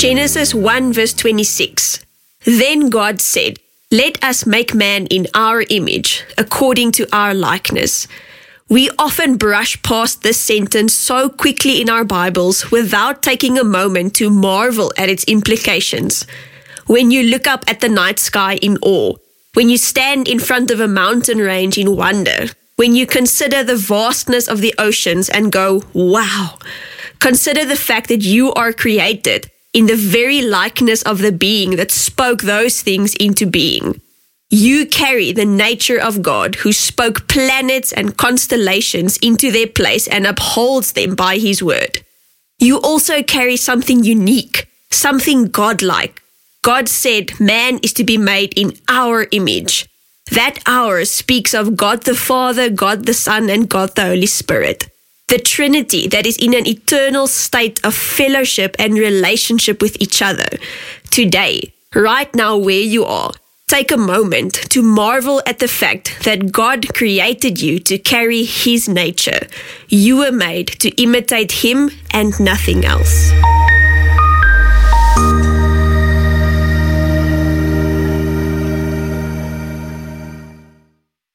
Genesis 1 verse 26. Then God said, Let us make man in our image, according to our likeness. We often brush past this sentence so quickly in our Bibles without taking a moment to marvel at its implications. When you look up at the night sky in awe, when you stand in front of a mountain range in wonder, when you consider the vastness of the oceans and go, wow, consider the fact that you are created in the very likeness of the being that spoke those things into being. You carry the nature of God who spoke planets and constellations into their place and upholds them by his word. You also carry something unique, something godlike. God said man is to be made in our image. That our speaks of God the Father, God the Son, and God the Holy Spirit. The Trinity that is in an eternal state of fellowship and relationship with each other. Today, right now, where you are, take a moment to marvel at the fact that God created you to carry His nature. You were made to imitate Him and nothing else.